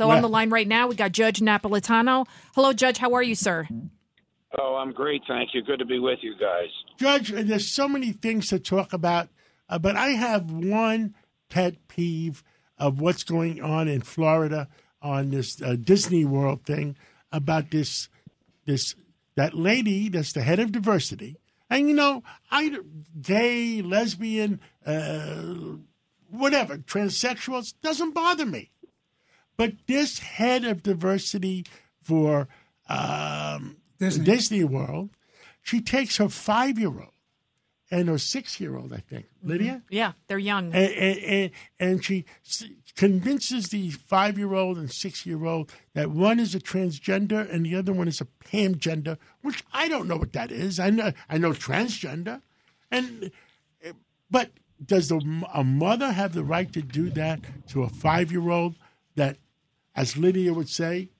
So Well- on the line right now, we got Judge Napolitano. Hello, Judge. How are you, sir? Oh, I'm great, thank you. Good to be with you guys. Judge, there's so many things to talk about, uh, but I have one pet peeve of what's going on in Florida on this uh, Disney World thing about this this that lady that's the head of diversity, and you know, I gay, lesbian, uh, whatever, transsexuals doesn't bother me, but this head of diversity for um, Disney. Disney World, she takes her five year old and her six year old, I think, Lydia, Yeah, they're young. and, and, and, and she convinces the five year old and six year old that one is a transgender and the other one is a pamgender, which I don't know what that is. I know I know transgender, and but does the a mother have the right to do that to a five year old that, as Lydia would say,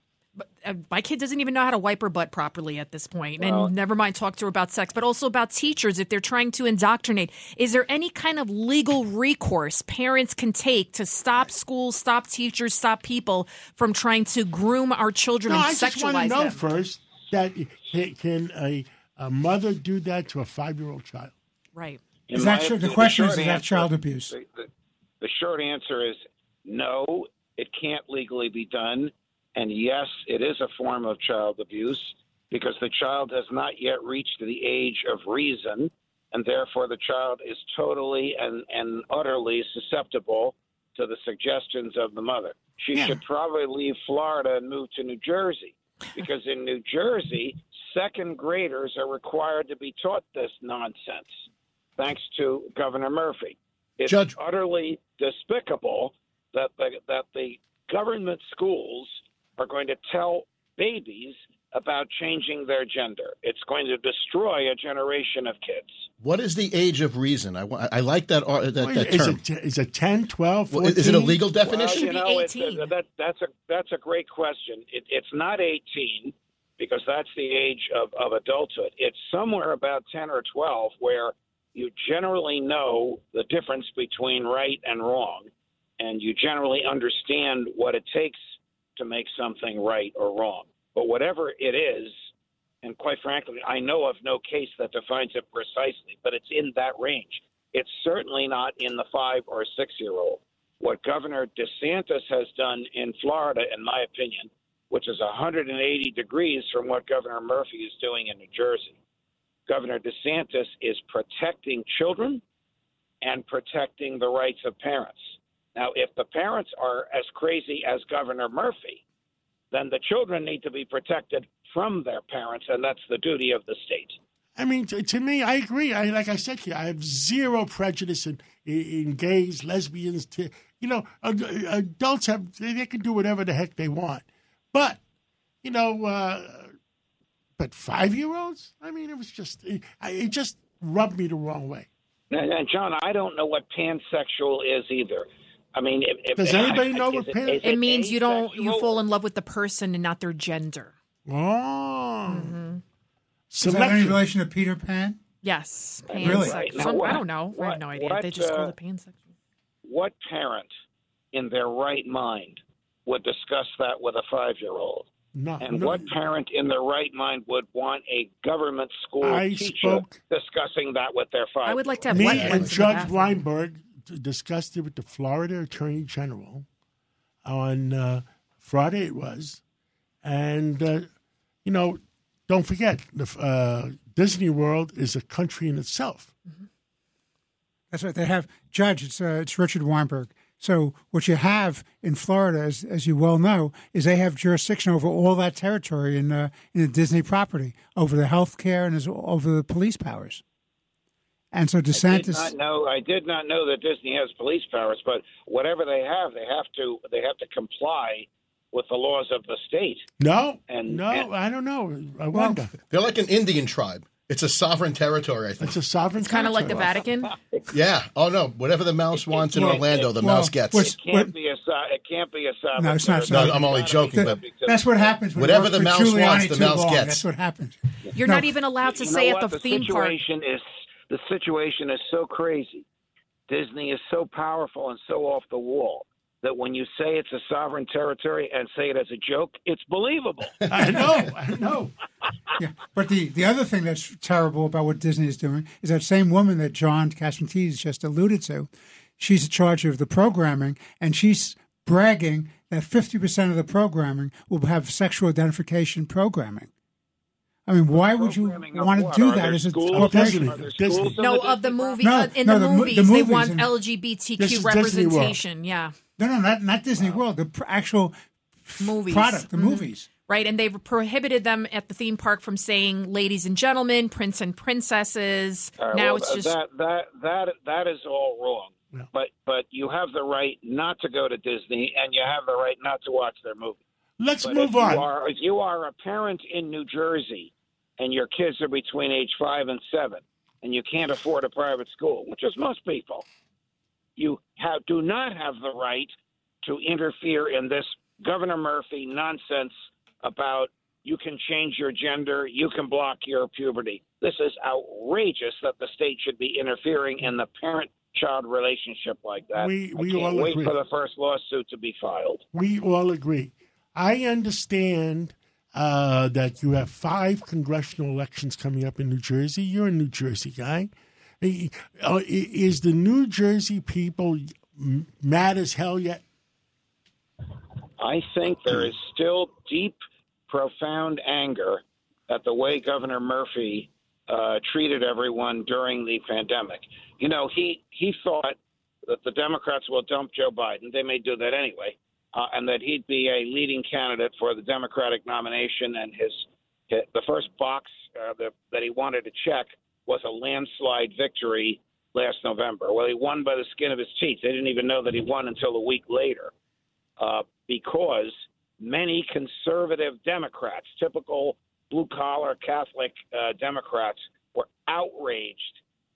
Uh, my kid doesn't even know how to wipe her butt properly at this point, Well- and never mind talk to her about sex, but also about teachers if they're trying to indoctrinate. Is there any kind of legal recourse parents can take to stop schools, stop teachers, stop people from trying to groom our children No, and I just want to know them? first that can, can a, a mother do that to a five year old child? Right. In Is that true? The opinion, question is, short is that child abuse? The, the, the short answer is no, it can't legally be done. And yes, it is a form of child abuse because the child has not yet reached the age of reason, and therefore the child is totally and, and utterly susceptible to the suggestions of the mother. She Yeah. should probably leave Florida and move to New Jersey because in New Jersey, second graders are required to be taught this nonsense, thanks to Governor Murphy. It's Judge- utterly despicable that the, that the government schools are going to tell babies about changing their gender. It's going to destroy a generation of kids. What is the age of reason? I, I like that uh, that, that is, term. it, is it 10, 12, Well, 14? is it a legal Well, definition? you be know, it's, 18. uh, that, that's a that's a great question. It, it's not 18 because that's the age of, of adulthood. It's somewhere about 10 or 12 where you generally know the difference between right and wrong, and you generally understand what it takes to make something right or wrong. But whatever it is, and quite frankly, I know of no case that defines it precisely, but it's in that range. It's certainly not in the five or six year old. What Governor DeSantis has done in Florida, in my opinion, which is 180 degrees from what Governor Murphy is doing in New Jersey. Governor DeSantis is protecting children and protecting the rights of parents. Now, if the parents are as crazy as Governor Murphy, then the children need to be protected from their parents, and that's the duty of the state. I mean, to, to me, I agree. I like I said to you, I have zero prejudice in, in, in gays, lesbians. To, you know, ad- adults have they, they can do whatever the heck they want, but you know, uh, but five year olds. I mean, it was just it, it just rubbed me the wrong way. And, and John, I don't know what pansexual is either. I mean, if, if, Does anybody know what it- pan- is It means you don't you fall in love with the person and not their gender. Oh, Is that any relation to Peter Pan? Yes. Really? Right. Now Some- I don't know. I have what- no idea. what, they just call uh, it pansexual. What parent in their right mind would discuss that with a five-year-old? No, And no. what parent in their right mind would want a government school I teacher spoke- discussing that with their five? I would like to have Me and ones in the Judge. Weinberg d- discussed it with the Florida Attorney General on uh, Friday. It was, and uh, you know, don't forget the uh, Disney World is a country in itself. That's right. They have Judge. It's uh, it's Richard Weinberg. So what you have in Florida, as as you well know, is they have jurisdiction over all that territory in uh, in the Disney property, over the health care and over the police powers. And so I did DeSantis. not know. I did not know that Disney has police powers, but whatever they have, they have to. They have to comply with the laws of the state. No, And- no, and- I don't know. I wonder. They're like an Indian tribe. It's a sovereign territory, I think. it's a sovereign. Territory. It's kind of like the. Vatican. Yeah. Oh no. Whatever the mouse wants in Orlando, the well, mouse gets. It can't be a. so- It can't be a sovereign. No, it's not territory. No, I'm only joking, be but- That's what happens. When Whatever the mouse Giuliani wants, the mouse long. gets. That's what happens. You're No. not even allowed to You say know at what? the theme park. situation is the situation is so crazy. Disney is so powerful and so off the wall that when you say it's a sovereign territory and say it as a joke, it's believable. I know, I know. Yeah, but the, the other thing that's terrible about what Disney is doing is that same woman that John Catsimatidis just alluded to. She's in charge of the programming, and she's bragging that 50% of the programming will have sexual identification programming. I mean, why would you want to do Are that there as a schools? corporation? Disney. No, of the Disney movie No, uh, in no, the, the movies, the they want and- LGBTQ This is Disney World. representation. Yeah, No, no, not, not Disney World. The pr- actual movies. product, the Mhm. movies. Right, and they've prohibited them at the theme park from saying "ladies and gentlemen," "prince and princesses." All right, now well, it's just that that that that is all wrong. Yeah. But but you have the right not to go to Disney, and you have the right not to watch their movie. Let's But move if you on. are if you are a parent in New Jersey, and your kids are between age five and seven, and you can't afford a private school, which is most people, you have do not have the right to interfere in this Governor Murphy nonsense about you can change your gender, you can block your puberty. This is outrageous that the state should be interfering in the parent-child relationship like that. We- we all wait agree. for the first lawsuit to be filed. We all agree. I understand uh, that you have five congressional elections coming up in New Jersey. You're a New Jersey guy. Uh, Is the New Jersey people mad as hell yet? I think there is still deep, profound anger at the way Governor Murphy uh, treated everyone during the pandemic. You know, he he thought that the Democrats will dump Joe Biden. They may do that anyway, uh, and that he'd be a leading candidate for the Democratic nomination. And his, his the first box uh, that, that he wanted to check was a landslide victory last November. Well, he won by the skin of his teeth. They didn't even know that he won until a week later uh, because many conservative Democrats, typical blue collar Catholic uh, Democrats, were outraged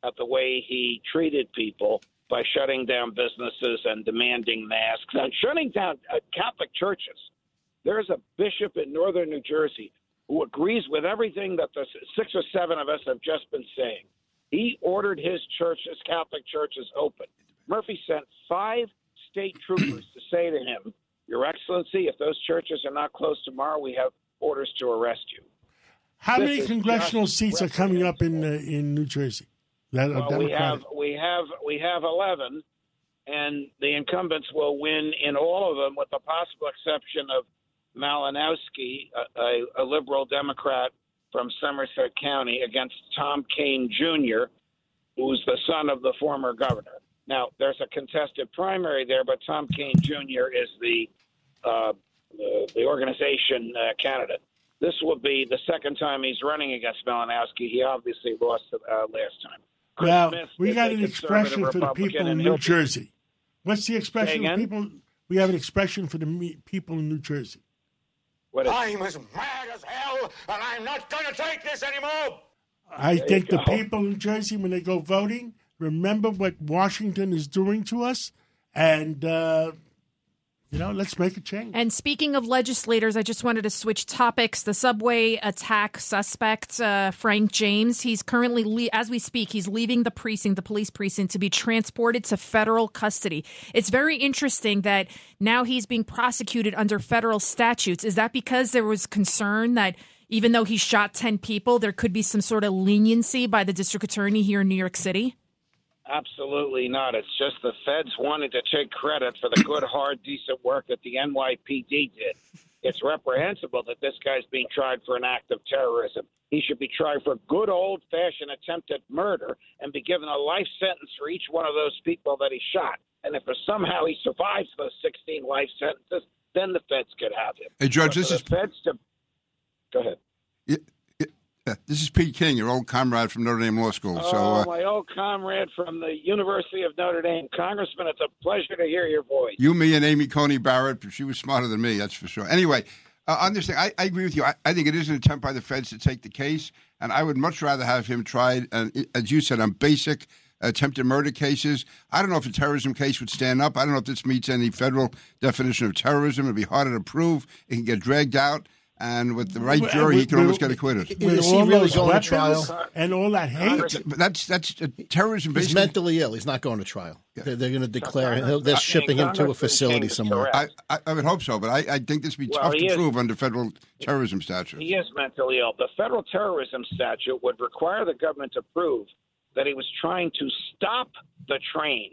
at the way he treated people by shutting down businesses and demanding masks and shutting down uh, Catholic churches. There's a bishop in northern New Jersey who agrees with everything that the six or seven of us have just been saying. He ordered his churches, Catholic churches, open. Murphy sent five state troopers to say to him, Your Excellency, if those churches are not closed tomorrow, we have orders to arrest you. How This many congressional seats are coming up in uh, in New Jersey? That Well, we have we have we have eleven, and the incumbents will win in all of them, with the possible exception of Malinowski, a, a, a liberal Democrat from Somerset County, against Tom Kean Jr., who's the son of the former governor. Now, there's a contested primary there, but Tom Kean Jr. is the uh, the, the organization uh, candidate. This will be the second time he's running against Malinowski. He obviously lost uh, last time. Chris Well, Smith we got an expression for the people in New Jersey. What's the expression Say of again? people? We have an expression for the people in New Jersey. What is, I'm as mad as hell, and I'm not going to take this anymore. I think the people in Jersey, when they go voting, remember what Washington is doing to us, and uh, you know, let's make a change. And speaking of legislators, I just wanted to switch topics. The subway attack suspect, uh, Frank James, he's currently, le- as we speak, he's leaving the precinct, the police precinct, to be transported to federal custody. It's very interesting that now he's being prosecuted under federal statutes. Is that because there was concern that even though he shot 10 people, there could be some sort of leniency by the district attorney here in New York City? Absolutely not. It's just the feds wanted to take credit for the good, hard, decent work that the NYPD did. It's reprehensible that this guy's being tried for an act of terrorism. He should be tried for good old fashioned attempted murder and be given a life sentence for each one of those people that he shot. And if somehow he survives those 16 life sentences, then the feds could have him. Hey, Judge, But this is feds to. Go ahead. This is Pete King, your old comrade from Notre Dame Law School. So, oh, uh, my old comrade from the University of Notre Dame, Congressman, it's a pleasure to hear your voice. you, me, and Amy Coney Barrett, she was smarter than me, that's for sure. Anyway, uh, on this thing, I, I agree with you. I, I think it is an attempt by the feds to take the case, and I would much rather have him tried, uh, as you said, on basic attempted murder cases. I don't know if a terrorism case would stand up. I don't know if this meets any federal definition of terrorism. It'd be harder to prove. It can get dragged out. And with the right Well, jury, he with- can almost get acquitted. With Is he all really those going to trial? and all that hate. But that's that's uh, terrorism. He's Basically, mentally ill. He's not going to trial. They're, they're going to declare Congress- he'll- they're I shipping him to a facility somewhere. I, I, I would hope so, but I, I think this would be Well, tough to is- prove under federal terrorism statute. He is mentally ill. The federal terrorism statute would require the government to prove that he was trying to stop the train,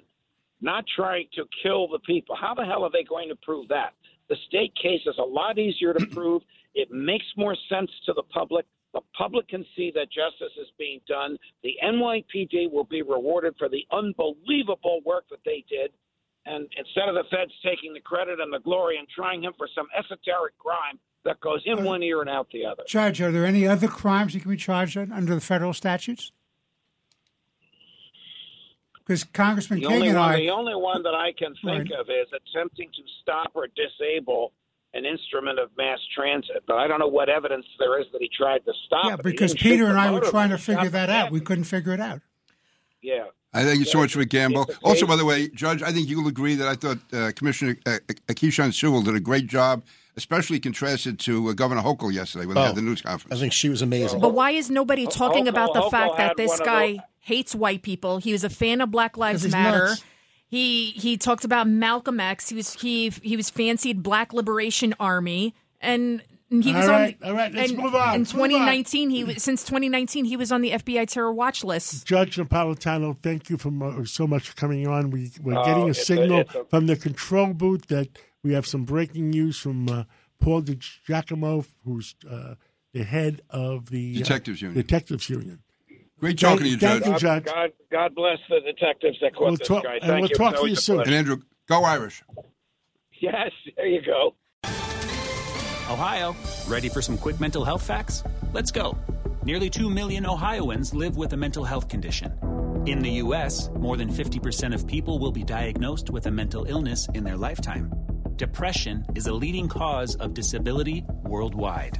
not trying to kill the people. How the hell are they going to prove that? The state case is a lot easier to prove. It makes more sense to the public. The public can see that justice is being done. The NYPD will be rewarded for the unbelievable work that they did. And instead of the feds taking the credit and the glory and trying him for some esoteric crime that goes in one ear and out the other. Judge, are there any other crimes he can be charged under the federal statutes? Because Congressman The King and one, I, the only one that I can think Right. of is attempting to stop or disable an instrument of mass transit. But I don't know what evidence there is that he tried to stop yeah, it. He because Peter and I were trying to figure that the out. We couldn't figure it out. Yeah. I thank you so much for a gamble. Also, by the way, Judge, I think you'll agree that I thought uh, Commissioner uh, Keechant Sewell did a great job, especially contrasted to uh, Governor Hochul yesterday when they Oh, had the news conference. I think she was amazing. But why is nobody talking Hochul- about the Hochul fact that this guy those- hates white people? He was a fan of Black Lives Matter. nuts. He he talked about Malcolm X. He was he he was fancied Black Liberation Army, and he was All on. right, all right, let's and move on, In move on. 2019, he was since 2019 he was on the FBI terror watch list. Judge Napolitano, thank you for mo- so much for coming on. We, we're Oh, getting a it's a- signal a- from the control booth that we have some breaking news from uh, Paul DiGiacomo, who's uh, the head of the uh, Union. Detectives Union. Great talking to you, Thank you, Judge. God, God bless the detectives that caught We'll this talk- guy. and Thank we'll you. talk to you soon. pleasure. And Andrew, go Irish. Yes, there you go. Ohio, ready for some quick mental health facts? Let's go. Nearly 2 million Ohioans live with a mental health condition. In the U.S., more than 50% of people will be diagnosed with a mental illness in their lifetime. Depression is a leading cause of disability worldwide.